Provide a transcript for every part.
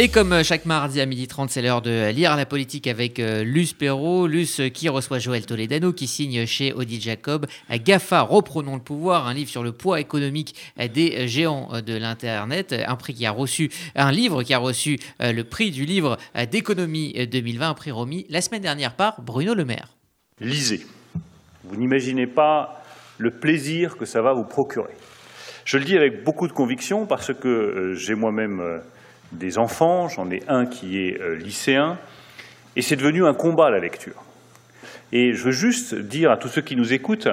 Et comme euh, chaque mardi à 12h30, c'est l'heure de lire la politique avec euh, Luce Perrault. Luce euh, qui reçoit Joël Toledano, qui signe chez Audi Jacob GAFA, reprenons le pouvoir, un livre sur le poids économique des géants de l'Internet, un prix qui a reçu, un livre qui a reçu le prix du livre d'économie 2020, un prix remis la semaine dernière par Bruno Le Maire. Lisez. Vous n'imaginez pas le plaisir que ça va vous procurer. Je le dis avec beaucoup de conviction parce que j'ai moi-même des enfants, j'en ai un qui est euh, lycéen, et c'est devenu un combat la lecture. Et je veux juste dire à tous ceux qui nous écoutent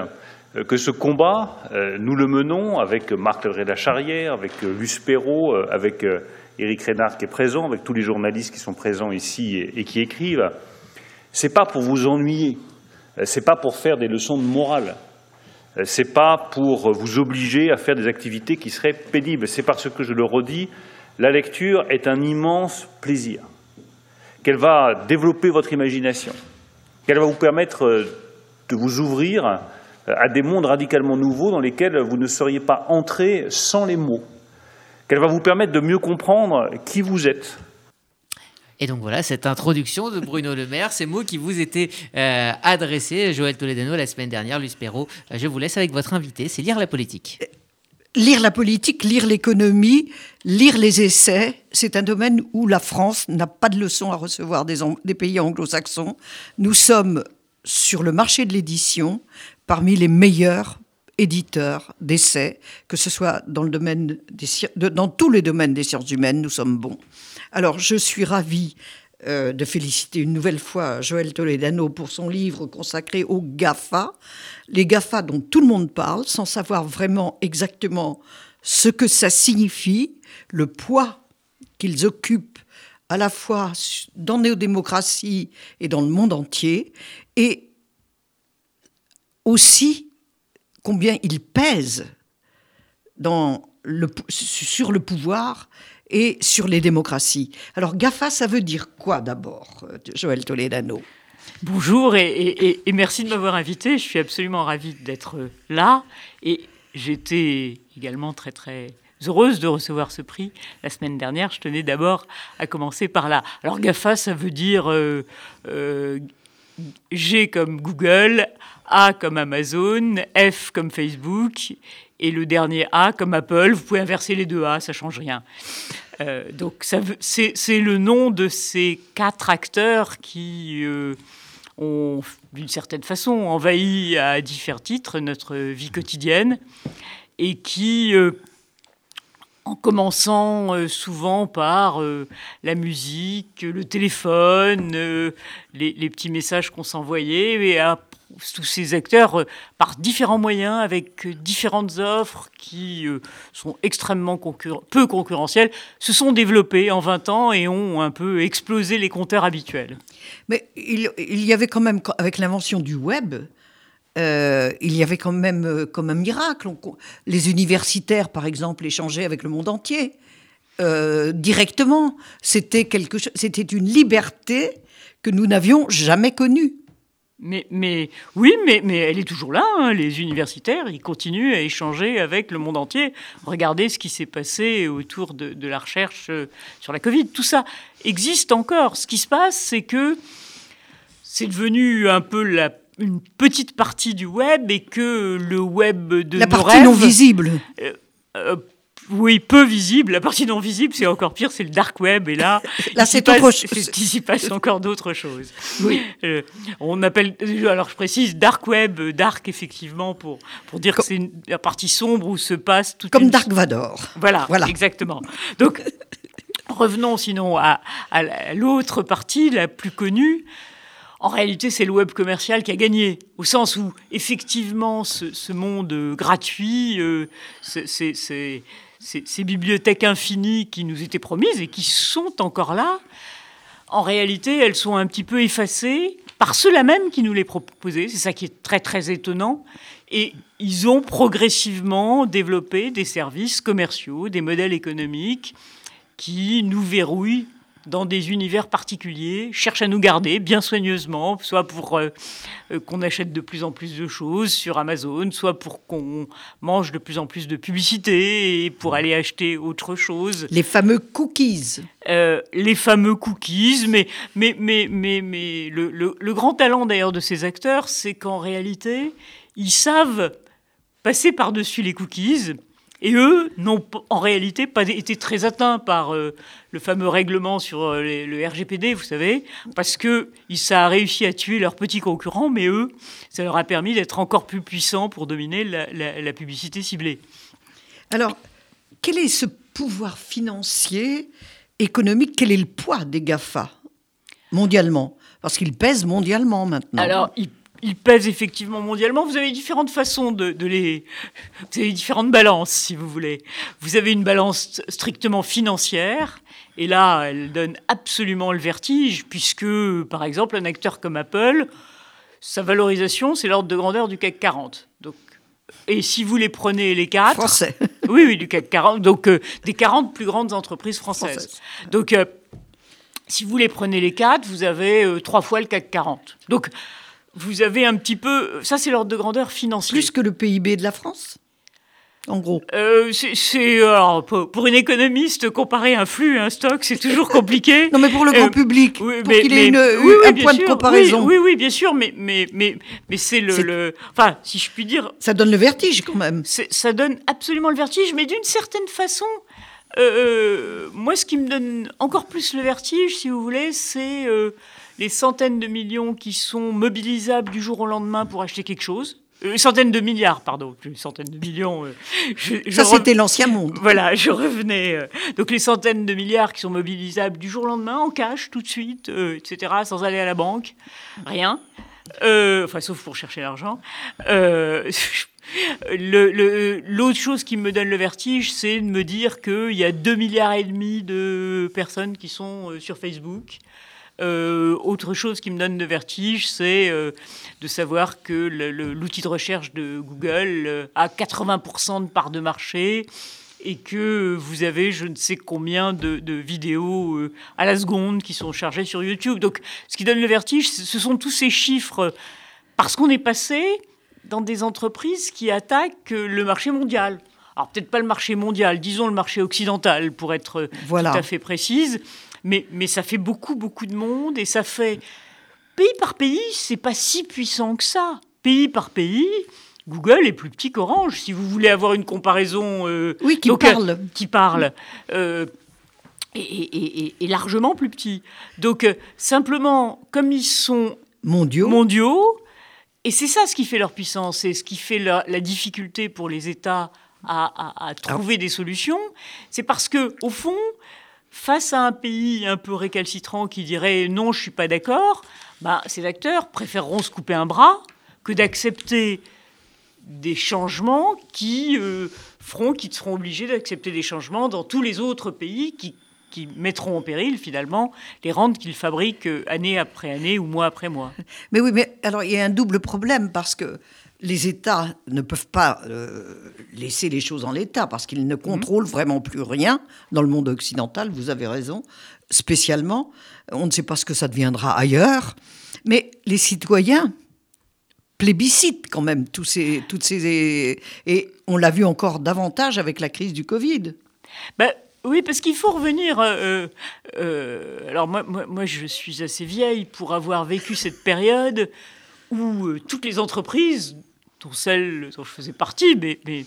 euh, que ce combat, euh, nous le menons avec Marc Reda Charrière, avec Luce Perrault, avec Éric Rénard qui est présent, avec tous les journalistes qui sont présents ici et, qui écrivent. C'est pas pour vous ennuyer, c'est pas pour faire des leçons de morale, c'est pas pour vous obliger à faire des activités qui seraient pénibles, c'est parce que je le redis, la lecture est un immense plaisir, qu'elle va développer votre imagination, qu'elle va vous permettre euh, de vous ouvrir euh, à des mondes radicalement nouveaux dans lesquels vous ne seriez pas entré sans les mots, qu'elle va vous permettre de mieux comprendre qui vous êtes. Et donc voilà, cette introduction de Bruno Le Maire, ces mots qui vous étaient euh, adressés, Joël Toledano, la semaine dernière, Luce Perrault, je vous laisse avec votre invité, c'est lire la politique lire la politique, lire l'économie, lire les essais, c'est un domaine où la France n'a pas de leçons à recevoir des, pays anglo-saxons. Nous sommes sur le marché de l'édition parmi les meilleurs éditeurs d'essais, que ce soit dans, le domaine dans tous les domaines des sciences humaines, nous sommes bons. Alors je suis ravie euh, de féliciter une nouvelle fois Joël Toledano pour son livre consacré aux GAFA, les GAFA dont tout le monde parle sans savoir vraiment exactement ce que ça signifie, le poids qu'ils occupent à la fois dans nos démocraties et dans le monde entier, et aussi combien ils pèsent sur le pouvoir et sur les démocraties. Alors GAFA, ça veut dire quoi d'abord, Joël Toledano? Bonjour et, merci de m'avoir invité. Je suis absolument ravie d'être là et j'étais également très très heureuse de recevoir ce prix la semaine dernière. Je tenais d'abord à commencer par là. Alors GAFA, ça veut dire euh, euh, G comme Google, A comme Amazon, F comme Facebook et le dernier A comme Apple. Vous pouvez inverser les deux A, ça change rien. Euh, donc c'est le nom de ces quatre acteurs qui euh, ont, d'une certaine façon, envahi à différents titres notre vie quotidienne et qui, euh, en commençant souvent par la musique, le téléphone, les, les, petits messages qu'on s'envoyait, et à tous ces acteurs, euh, par différents moyens, avec euh, différentes offres qui euh, sont extrêmement peu concurrentielles, se sont développés en 20 ans et ont un peu explosé les compteurs habituels. Mais il, y avait quand même, avec l'invention du web, il y avait quand même comme un miracle. les universitaires, par exemple, échangeaient avec le monde entier directement. C'était quelque c'était une liberté que nous n'avions jamais connue. Mais, oui, mais, elle est toujours là. Hein, les universitaires, ils continuent à échanger avec le monde entier. Regardez ce qui s'est passé autour de, la recherche euh, sur la Covid. Tout ça existe encore. Ce qui se passe, c'est que c'est devenu un peu la, une petite partie du web et que le web de la partie non visible. Euh, euh, oui, peu visible. La partie non visible, c'est encore pire, c'est le dark web. Et là, là c'est Il s'y passe encore d'autres choses. Oui. Euh, on appelle, alors je précise, dark web, dark effectivement, pour, pour dire que c'est la partie sombre où se passe tout. Comme Dark Vador. Voilà, voilà, exactement. Donc, revenons sinon à, à l'autre partie, la plus connue. En réalité, c'est le web commercial qui a gagné, au sens où, effectivement, ce, monde gratuit, euh, ces, bibliothèques infinies qui nous étaient promises et qui sont encore là, en réalité, elles sont un petit peu effacées par ceux-là même qui nous les proposaient. C'est ça qui est très très étonnant. Et ils ont progressivement développé des services commerciaux, des modèles économiques qui nous verrouillent dans des univers particuliers, cherchent à nous garder bien soigneusement, soit pour euh, euh, qu'on achète de plus en plus de choses sur Amazon, soit pour qu'on mange de plus en plus de publicité et pour aller acheter autre chose. Les fameux cookies. Euh, les fameux cookies, mais, mais, mais, mais, mais le, le grand talent d'ailleurs de ces acteurs, c'est qu'en réalité, ils savent passer par-dessus les cookies et eux n'ont en réalité pas été très atteints par euh, le fameux règlement sur euh, le RGPD, vous savez, parce que ça a réussi à tuer leurs petits concurrents, mais eux, ça leur a permis d'être encore plus puissants pour dominer la, publicité ciblée. Alors, quel est ce pouvoir financier, économique Quel est le poids des GAFA mondialement? Parce qu'ils pèsent mondialement maintenant. Alors, ils ils pèsent effectivement mondialement. Vous avez différentes façons de, les. Vous avez différentes balances, si vous voulez. Vous avez une balance strictement financière, et là, elle donne absolument le vertige, puisque, par exemple, un acteur comme Apple, sa valorisation, c'est l'ordre de grandeur du CAC 40. Donc, et si vous les prenez les quatre. Français. Oui, oui, du CAC 40. Donc, euh, des 40 plus grandes entreprises françaises. Donc, euh, si vous les prenez les quatre, vous avez euh, trois fois le CAC 40. Donc, vous avez un petit peu. Ça, c'est l'ordre de grandeur financier. Plus que le PIB de la France en gros. Euh, c'est pour, une économiste comparer un flux, un stock, c'est toujours compliqué. non, mais pour le grand euh, public, pour qu'il ait une, un point de comparaison. Oui, oui, bien sûr, mais mais mais mais c'est le, enfin, si je puis dire. Ça donne le vertige quand même. Ça donne absolument le vertige, mais d'une certaine façon. Euh, moi, ce qui me donne encore plus le vertige, si vous voulez, c'est les centaines de millions qui sont mobilisables du jour au lendemain pour acheter quelque chose. Euh, centaines de milliards, pardon, centaines de millions. Euh, Ça, c'était l'ancien monde. Voilà, je revenais. Euh, donc, les centaines de milliards qui sont mobilisables du jour au lendemain, en cash, tout de suite, etc., sans aller à la banque, rien. enfin, sauf pour chercher l'argent. L'autre chose qui me donne le vertige, c'est de me dire qu'il y a 2 milliards et demi de personnes qui sont sur Facebook. Euh, autre chose qui me donne de vertige, c'est euh, de savoir que l'outil de recherche de Google euh, a 80% de part de marché et que vous avez je ne sais combien de, vidéos à la seconde qui sont chargées sur YouTube. Donc ce qui donne le vertige, ce sont tous ces chiffres parce qu'on est passé dans des entreprises qui attaquent le marché mondial. Alors peut-être pas le marché mondial, disons le marché occidental pour être tout à fait précise mais, mais ça fait beaucoup, beaucoup de monde et ça fait. Pays par pays, c'est pas si puissant que ça. Pays par pays, Google est plus petit qu'Orange, si vous voulez avoir une comparaison. Euh, oui, qui parle. Euh, qui parle. Euh, et, largement plus petit. Donc, simplement, comme ils sont mondiaux, mondiaux et c'est ça ce qui fait leur puissance, c'est ce qui fait la, difficulté pour les États à, à trouver des solutions, c'est parce que, au fond, face à un pays un peu récalcitrant qui dirait non, je suis pas d'accord, bah, ces acteurs préféreront se couper un bras que d'accepter des changements qui euh, seront obligés d'accepter des changements dans tous les autres pays qui, qui mettront en péril finalement les rentes qu'ils fabriquent année après année ou mois après mois. Mais oui, mais alors il y a un double problème parce que les États ne peuvent pas euh, laisser les choses en l'état parce qu'ils ne contrôlent vraiment plus rien dans le monde occidental, vous avez raison, spécialement. On ne sait pas ce que ça deviendra ailleurs. Mais les citoyens plébiscitent quand même tous ces, toutes ces... Et on l'a vu encore davantage avec la crise du Covid. Ben, oui, parce qu'il faut revenir. Euh, euh, alors moi, moi, je suis assez vieille pour avoir vécu cette période où euh, toutes les entreprises, dont celles dont je faisais partie, mais,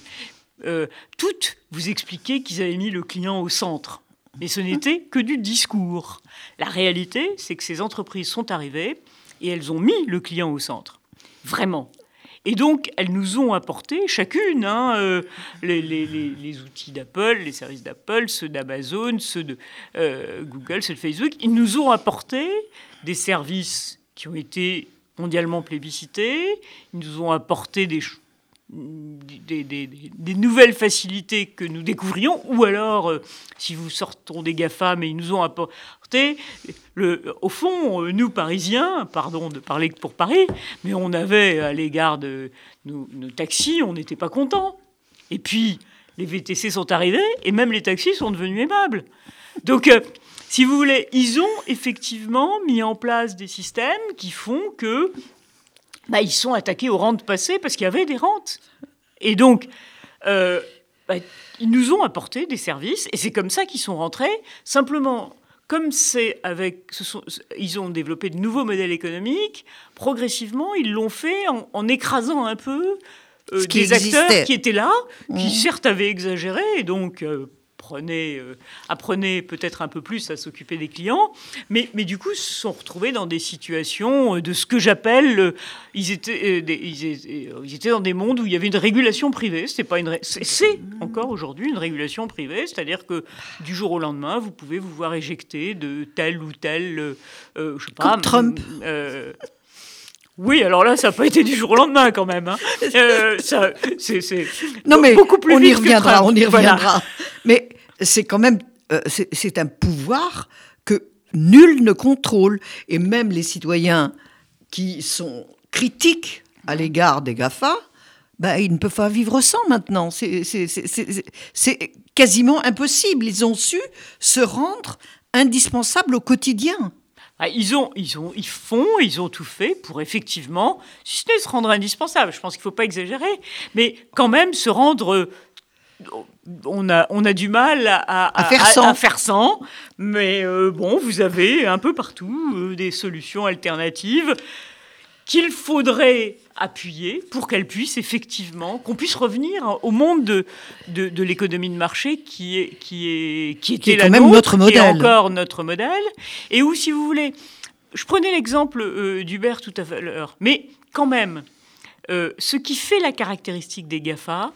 euh, toutes vous expliquaient qu'ils avaient mis le client au centre. Mais ce n'était que du discours. La réalité, c'est que ces entreprises sont arrivées et elles ont mis le client au centre. Vraiment. Et donc, elles nous ont apporté, chacune, hein, euh, les, outils d'Apple, les services d'Apple, ceux d'Amazon, ceux de Google, ceux de Facebook, ils nous ont apporté des services qui ont été mondialement plébiscités. Ils nous ont apporté des, des, nouvelles facilités que nous découvrions, ou alors, euh, si vous sortons des GAFA, mais ils nous ont apporté, le, au fond, euh, nous, Parisiens, pardon de parler pour Paris, mais on avait à l'égard de nos, taxis, on n'était pas contents. Et puis, les VTC sont arrivés, et même les taxis sont devenus aimables. Donc, euh, si vous voulez, ils ont effectivement mis en place des systèmes qui font que bah, ils sont attaqués aux rentes passées parce qu'il y avait des rentes. Et donc, euh, bah, ils nous ont apporté des services et c'est comme ça qu'ils sont rentrés. Simplement, comme c'est avec, ce sont, ils ont développé de nouveaux modèles économiques, progressivement, ils l'ont fait en, écrasant un peu euh, des acteurs qui étaient là, qui mmh. certes avaient exagéré, et donc euh, euh, apprenaient peut-être un peu plus à s'occuper des clients, mais, mais du coup se sont retrouvés dans des situations euh, de ce que j'appelle, euh, ils, étaient, ils, étaient, dans des mondes où il y avait une régulation privée. C'est pas une, c'est encore aujourd'hui une régulation privée, c'est-à-dire que du jour au lendemain, vous pouvez vous voir éjecter de tel ou tel, je sais pas, Trump. Oui, alors là, ça n'a pas été du jour au lendemain quand même. Hein. ça, c'est, non, mais beaucoup plus on y reviendra, on y reviendra. Mais c'est quand même euh, c'est un pouvoir que nul ne contrôle. Et même les citoyens qui sont critiques à l'égard des GAFA, ben, ils ne peuvent pas vivre sans maintenant. C'est quasiment impossible. Ils ont su se rendre indispensables au quotidien. Ah, ils, ont, ils, ont, ils font, ils ont tout fait pour effectivement, si ce n'est se rendre indispensable, je pense qu'il ne faut pas exagérer, mais quand même se rendre on a, on a du mal à, faire, sans. Mais euh, bon, vous avez un peu partout euh, des solutions alternatives qu'il faudrait appuyer pour qu'elles puissent effectivement, qu'on puisse revenir au monde de, de, l'économie de marché qui, est, qui, est, qui était quand même notre modèle. encore notre modèle. Et où, si vous voulez, je prenais l'exemple euh, d'Hubert tout à l'heure, mais quand même, ce qui fait la caractéristique des GAFA,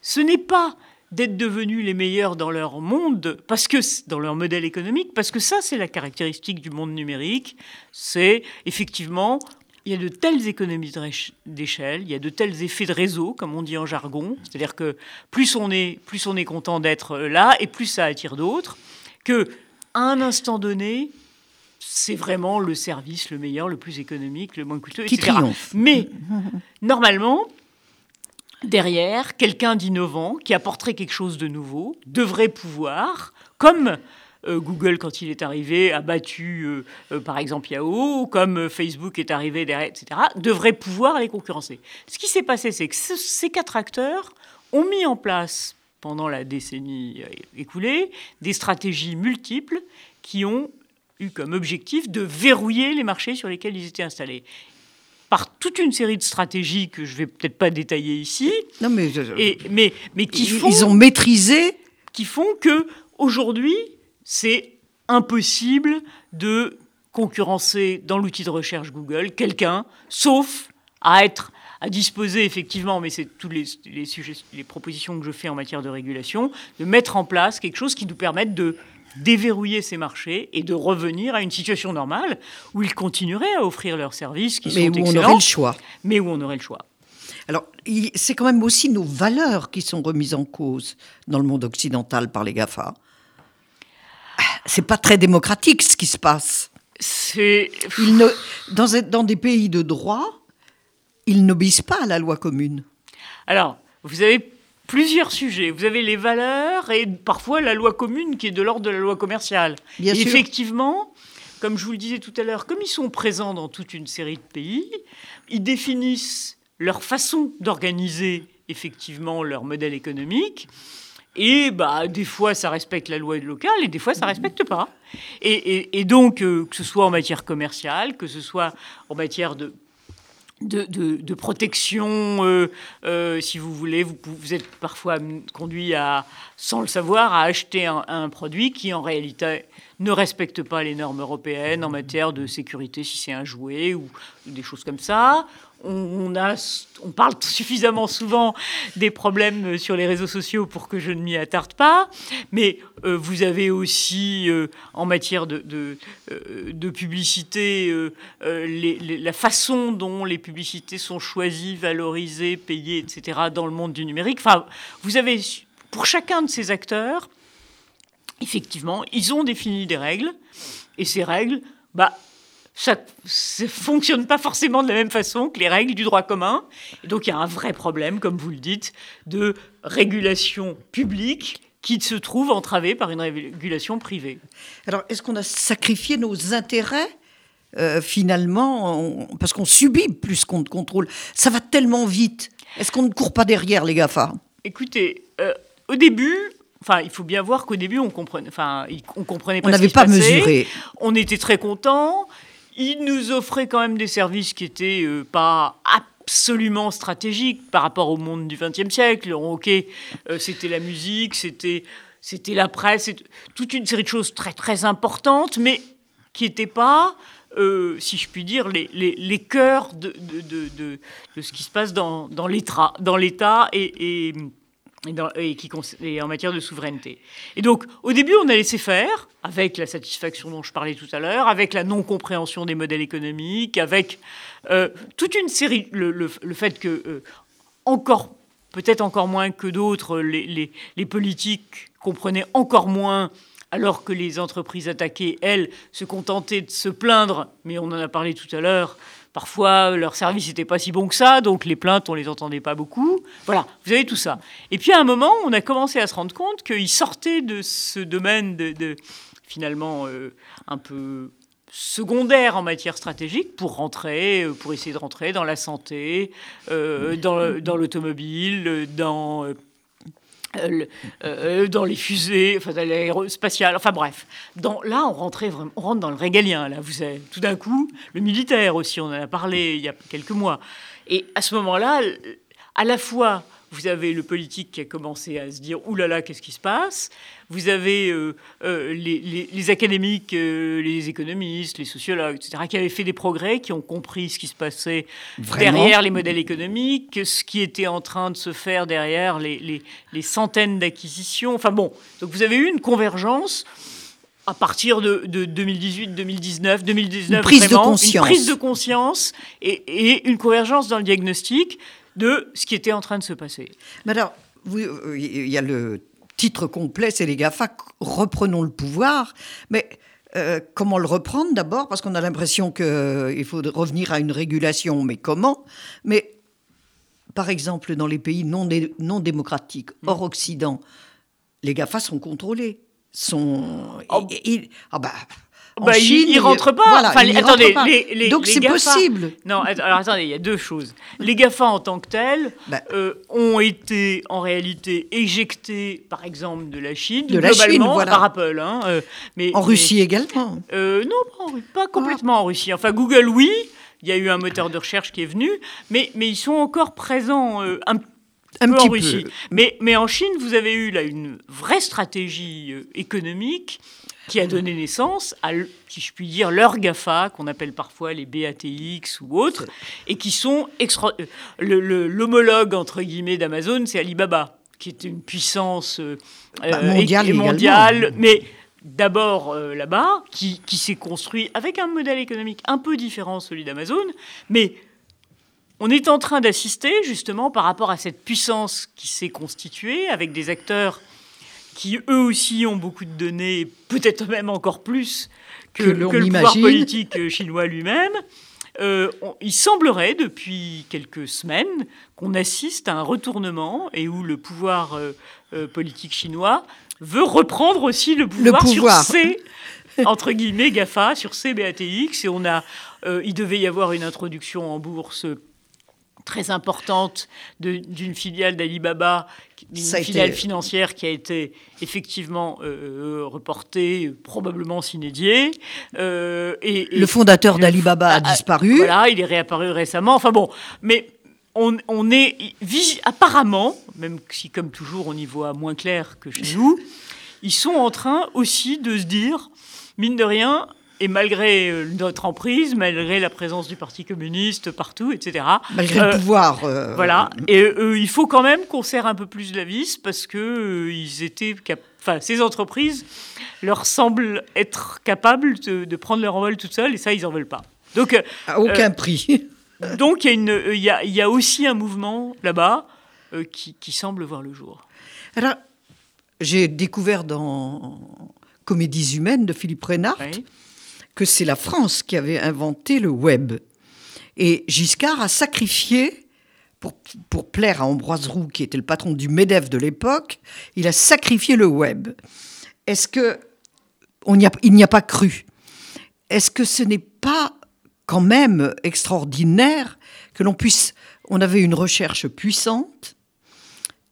ce n'est pas d'être devenus les meilleurs dans leur monde, parce que dans leur modèle économique, parce que ça, c'est la caractéristique du monde numérique. C'est effectivement, il y a de telles économies d'échelle, il y a de tels effets de réseau, comme on dit en jargon. C'est-à-dire que plus on est, plus on est content d'être là, et plus ça attire d'autres, que à un instant donné, c'est vraiment le service le meilleur, le plus économique, le moins coûteux, etc. Mais normalement, derrière, quelqu'un d'innovant qui apporterait quelque chose de nouveau devrait pouvoir, comme euh, Google, quand il est arrivé, a battu, euh, euh, par exemple, Yahoo, comme Facebook est arrivé derrière, etc., devrait pouvoir les concurrencer. Ce qui s'est passé, c'est que ces quatre acteurs ont mis en place, pendant la décennie écoulée, des stratégies multiples qui ont eu comme objectif de verrouiller les marchés sur lesquels ils étaient installés toute une série de stratégies que je vais peut-être pas détailler ici. Non, mais, et, mais, mais qui ils, font, ils ont maîtrisé, qui font que aujourd'hui c'est impossible de concurrencer dans l'outil de recherche Google quelqu'un, sauf à être à disposer effectivement, mais c'est tous les, les, sujets, les propositions que je fais en matière de régulation, de mettre en place quelque chose qui nous permette de déverrouiller ces marchés et de revenir à une situation normale où ils continueraient à offrir leurs services qui mais sont où on aurait le choix. Mais où on aurait le choix. Alors, c'est quand même aussi nos valeurs qui sont remises en cause dans le monde occidental par les GAFA. C'est pas très démocratique ce qui se passe. C'est. Dans, dans des pays de droit, ils n'obéissent pas à la loi commune. Alors, vous avez plusieurs sujets. Vous avez les valeurs et parfois la loi commune qui est de l'ordre de la loi commerciale. Effectivement, comme je vous le disais tout à l'heure, comme ils sont présents dans toute une série de pays, ils définissent leur façon d'organiser effectivement leur modèle économique. Et bah, des fois, ça respecte la loi locale et des fois, ça ne respecte pas. Et, donc, euh, que ce soit en matière commerciale, que ce soit en matière de de, protection, euh, euh, si vous voulez. Vous, vous, êtes parfois conduit à, sans le savoir, à acheter un, produit qui en réalité ne respecte pas les normes européennes en matière de sécurité, si c'est un jouet ou des choses comme ça on, parle suffisamment souvent des problèmes sur les réseaux sociaux pour que je ne m'y attarde pas, mais euh, vous avez aussi, euh, en matière de, euh, publicité, la façon dont les publicités sont choisies, valorisées, payées, etc., dans le monde du numérique. Enfin, vous avez, pour chacun de ces acteurs, effectivement, ils ont défini des règles, et ces règles, bah, ça ne fonctionne pas forcément de la même façon que les règles du droit commun. Et donc il y a un vrai problème, comme vous le dites, de régulation publique qui se trouve entravé par une régulation privée. Alors, est-ce qu'on a sacrifié nos intérêts euh, finalement, parce qu'on subit plus qu'on ne contrôle? Ça va tellement vite. Est-ce qu'on ne court pas derrière les GAFA? Écoutez, euh, au début, Enfin, il faut bien voir qu'au début, on comprenait, enfin, on comprenait pas. On n'avait pas mesuré. On était très contents. Ils nous offraient quand même des services qui étaient euh, pas absolument stratégiques par rapport au monde du XXe siècle. Ok, c'était la musique, c'était c'était la presse, toute une série de choses très très importantes, mais qui n'étaient pas euh, si je puis dire, les, les, les cœurs de, de, de, de, ce qui se passe dans, dans l'État et, et, qui, en matière de souveraineté. Et donc, au début, on a laissé faire, avec la satisfaction dont je parlais tout à l'heure, avec la non-compréhension des modèles économiques, avec euh, toute une série, le, fait que, euh, encore, peut-être encore moins que d'autres, les, les, les politiques comprenaient encore moins alors que les entreprises attaquées, elles, se contentaient de se plaindre, mais on en a parlé tout à l'heure, parfois leur service n'était pas si bon que ça, donc les plaintes, on les entendait pas beaucoup. Voilà, vous avez tout ça. Et puis à un moment, on a commencé à se rendre compte qu'ils sortaient de ce domaine de, finalement euh, un peu secondaire en matière stratégique pour rentrer, euh, pour essayer de rentrer dans la santé, euh, dans, l'automobile, dans euh, euh, dans les fusées, enfin dans l'aérospatiale, enfin bref. Dans, là, on rentrait vraiment, rentre dans le régalien. Là, vous savez, tout d'un coup, le militaire aussi, on en a parlé il y a quelques mois. Et à ce moment-là, à la fois vous avez le politique qui a commencé à se dire « Ouh là là, qu'est-ce qui se passe ?» Vous avez euh, euh, les, académiques, euh, les économistes, les sociologues, etc., qui avaient fait des progrès, qui ont compris ce qui se passait derrière les modèles économiques, ce qui était en train de se faire derrière les, centaines d'acquisitions. Enfin bon, donc vous avez eu une convergence à partir de, 2018, 2019, 2019, une prise de conscience, une prise de conscience et, et, une convergence dans le diagnostic de ce qui était en train de se passer. Mais alors, euh, il y a le titre complet, c'est les GAFA, reprenons le pouvoir, mais euh, comment le reprendre d'abord? Parce qu'on a l'impression qu'il euh, faut revenir à une régulation, mais comment? Mais par exemple, dans les pays non, non démocratiques, mm. hors Occident, les GAFA sont contrôlés. Sont... Oh. ah bah, bah, Chine, il, rentre pas. attendez, Les, donc c'est possible. Non, alors attendez, il y a deux choses. Les Gafa en tant que tels bah. euh, ont été en réalité éjectés, par exemple, de la Chine, de globalement, la Chine, par Apple. Hein, euh, mais, en Russie également. Euh, non, pas, complètement en Russie. Enfin, Google, oui. Il y a eu un moteur de recherche qui est venu, mais, mais ils sont encore présents un un peu en Russie. Mais, mais en Chine, vous avez eu là une vraie stratégie économique qui a donné naissance à, si je puis dire, leurs GAFA, qu'on appelle parfois les BATX ou autres, et qui sont extra... Euh, l'homologue, entre guillemets, d'Amazon, c'est Alibaba, qui est une puissance euh, bah, mondiale, mondiale mais d'abord euh, là-bas, qui, qui s'est construit avec un modèle économique un peu différent, celui d'Amazon, mais on est en train d'assister justement par rapport à cette puissance qui s'est constituée avec des acteurs qui eux aussi ont beaucoup de données, peut-être même encore plus que, le pouvoir politique chinois lui-même. Euh, il semblerait depuis quelques semaines qu'on assiste à un retournement et où le pouvoir euh, euh, politique chinois veut reprendre aussi le pouvoir, sur ces entre guillemets Gafa, sur ces BATX. Et on a, il devait y avoir une introduction en bourse très importante d'une filiale d'Alibaba, une filiale financière qui a été effectivement euh, reportée, probablement s'inédiée. Euh, et, le fondateur d'Alibaba a, disparu. Voilà, il est réapparu récemment. Enfin bon, mais on, on est apparemment, même si comme toujours on y voit moins clair que chez nous, ils sont en train aussi de se dire, mine de rien, et malgré euh, notre emprise, malgré la présence du Parti communiste partout, etc. Malgré le euh, pouvoir. Euh, voilà. Et il faut quand même qu'on serre un peu plus la vis parce que ils étaient, enfin, ces entreprises leur semblent être capables de, prendre leur envol toutes seules et ça, ils n'en veulent pas. Donc, à aucun prix. donc il y, a y, a, aussi un mouvement là-bas qui, qui semble voir le jour. Alors, j'ai découvert dans Comédies humaines de Philippe Reynard que c'est la France qui avait inventé le web. Et Giscard a sacrifié pour, pour plaire à Ambroise Roux, qui était le patron du MEDEF de l'époque, il a sacrifié le web. Est-ce que il n'y a pas cru? Est-ce que ce n'est pas quand même extraordinaire que l'on puisse... On avait une recherche puissante,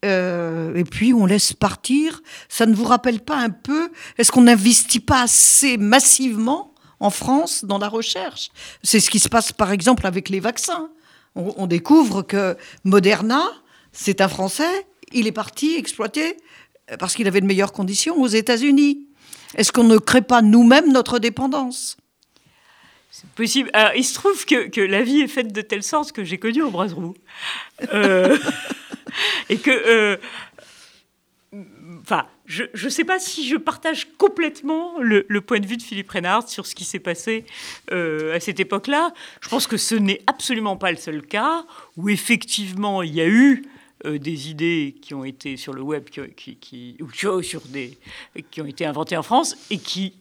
euh, et puis on laisse partir? Ça ne vous rappelle pas un peu? Est-ce qu'on n'investit pas assez massivement en France dans la recherche C'est ce qui se passe par exemple avec les vaccins. On, découvre que Moderna, c'est un Français, il est parti exploiter parce qu'il avait de meilleures conditions aux États-Unis. Est-ce qu'on ne crée pas nous-mêmes notre dépendance? C'est possible. Il se trouve que, que, la vie est faite de telle sorte que j'ai connu Ambroise Roux. Euh, et que. Euh, je ne sais pas si je partage complètement le, point de vue de Philippe Reynard sur ce qui s'est passé euh, à cette époque-là. Je pense que ce n'est absolument pas le seul cas où effectivement il y a eu euh, des idées qui ont été sur le web, qui, sur des, qui ont été inventées en France et qui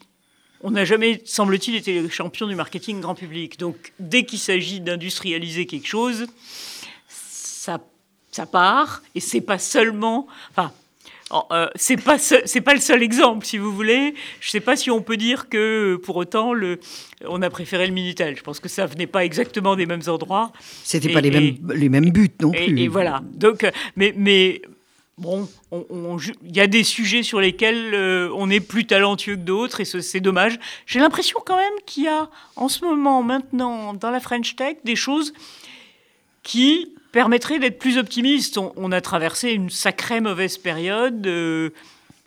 on n'a jamais, semble-t-il, été les champions du marketing grand public. Donc, dès qu'il s'agit d'industrialiser quelque chose, ça, part. Et c'est pas seulement. Euh, c'est pas c'est pas le seul exemple, si vous voulez. Je sais pas si on peut dire que pour autant le, on a préféré le Minitel. Je pense que ça venait pas exactement des mêmes endroits. C'était pas les mêmes les mêmes buts non plus. Et, voilà. Donc, mais mais bon, il y a des sujets sur lesquels euh, on est plus talentueux que d'autres et c'est dommage. J'ai l'impression quand même qu'il y a en ce moment maintenant dans la French Tech des choses qui permettrait d'être plus optimiste. On, a traversé une sacrée mauvaise période. Euh,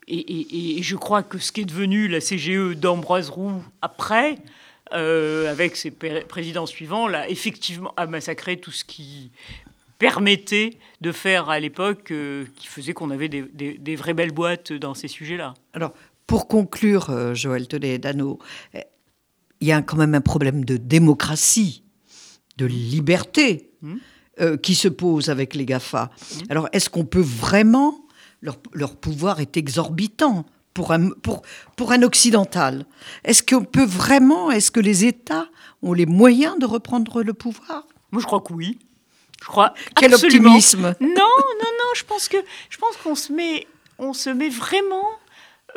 et, je crois que ce qui est devenu la CGE d'Ambroise Roux après, euh, avec ses présidents suivants, là, effectivement, a massacré tout ce qui permettait de faire à l'époque, euh, qui faisait qu'on avait des, des, vraies belles boîtes dans ces sujets-là. Alors, pour conclure, Joël Dano, il y a quand même un problème de démocratie, de liberté. Hum. Euh, qui se pose avec les GAFA. Alors, est-ce qu'on peut vraiment... Leur, leur, pouvoir est exorbitant pour un, pour, pour un occidental? Est-ce qu'on peut vraiment... Est-ce que les États ont les moyens de reprendre le pouvoir? Moi, je crois que oui. Je crois Quel optimisme Non, non, non, je pense que je pense qu'on se met, on se met vraiment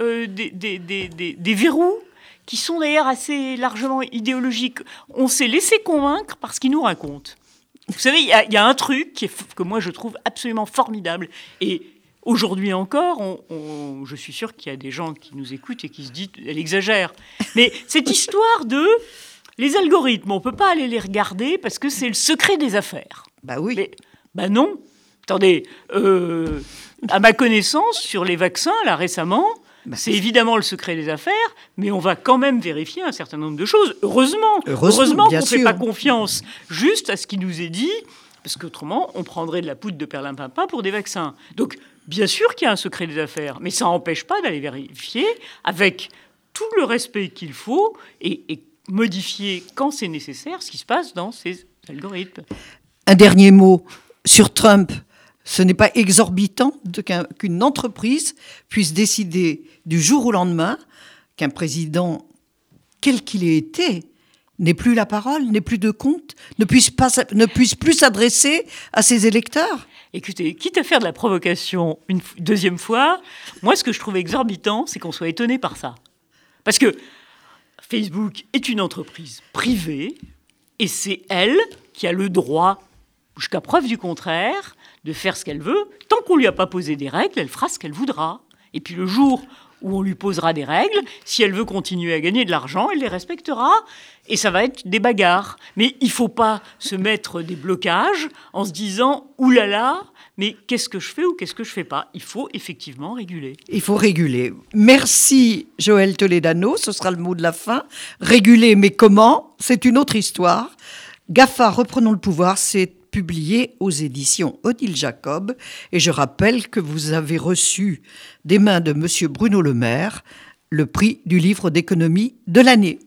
euh, des, des, des, des verrous qui sont d'ailleurs assez largement idéologiques. On s'est laissé convaincre parce qu'ils nous racontent. Vous savez, il y, a un truc qui est, que moi je trouve absolument formidable. Et aujourd'hui encore, on, je suis sûr qu'il y a des gens qui nous écoutent et qui se disent, elle exagère. Mais cette histoire de les algorithmes, on ne peut pas aller les regarder parce que c'est le secret des affaires. Bah oui. Mais, bah non. Attendez, euh, à ma connaissance, sur les vaccins, là récemment, c'est évidemment le secret des affaires, mais on va quand même vérifier un certain nombre de choses. Heureusement, heureusement, qu'on ne fait pas confiance juste à ce qui nous est dit, parce qu'autrement, on prendrait de la poudre de perlimpinpin pour des vaccins. Donc, bien sûr qu'il y a un secret des affaires, mais ça n'empêche pas d'aller vérifier avec tout le respect qu'il faut et, et modifier quand c'est nécessaire ce qui se passe dans ces algorithmes. Un dernier mot sur Trump. Ce n'est pas exorbitant qu'une entreprise puisse décider du jour au lendemain qu'un président, quel qu'il ait été, n'ait plus la parole, n'ait plus de compte, ne puisse, ne puisse plus s'adresser à ses électeurs Écoutez, quitte à faire de la provocation une deuxième fois, moi ce que je trouve exorbitant, c'est qu'on soit étonné par ça. Parce que Facebook est une entreprise privée et c'est elle qui a le droit, jusqu'à preuve du contraire, de faire ce qu'elle veut. Tant qu'on lui a pas posé des règles, elle fera ce qu'elle voudra. Et puis le jour où on lui posera des règles, si elle veut continuer à gagner de l'argent, elle les respectera. Et ça va être des bagarres. Mais il faut pas se mettre des blocages en se disant oulala, mais qu'est-ce que je fais ou qu'est-ce que je fais pas? Il faut effectivement réguler. Il faut réguler. Merci Joël Toledano, ce sera le mot de la fin. Réguler, mais comment? C'est une autre histoire. GAFA, reprenons le pouvoir, c'est publié aux éditions Odile Jacob. Et je rappelle que vous avez reçu des mains de M. Bruno Le Maire le prix du livre d'économie de l'année.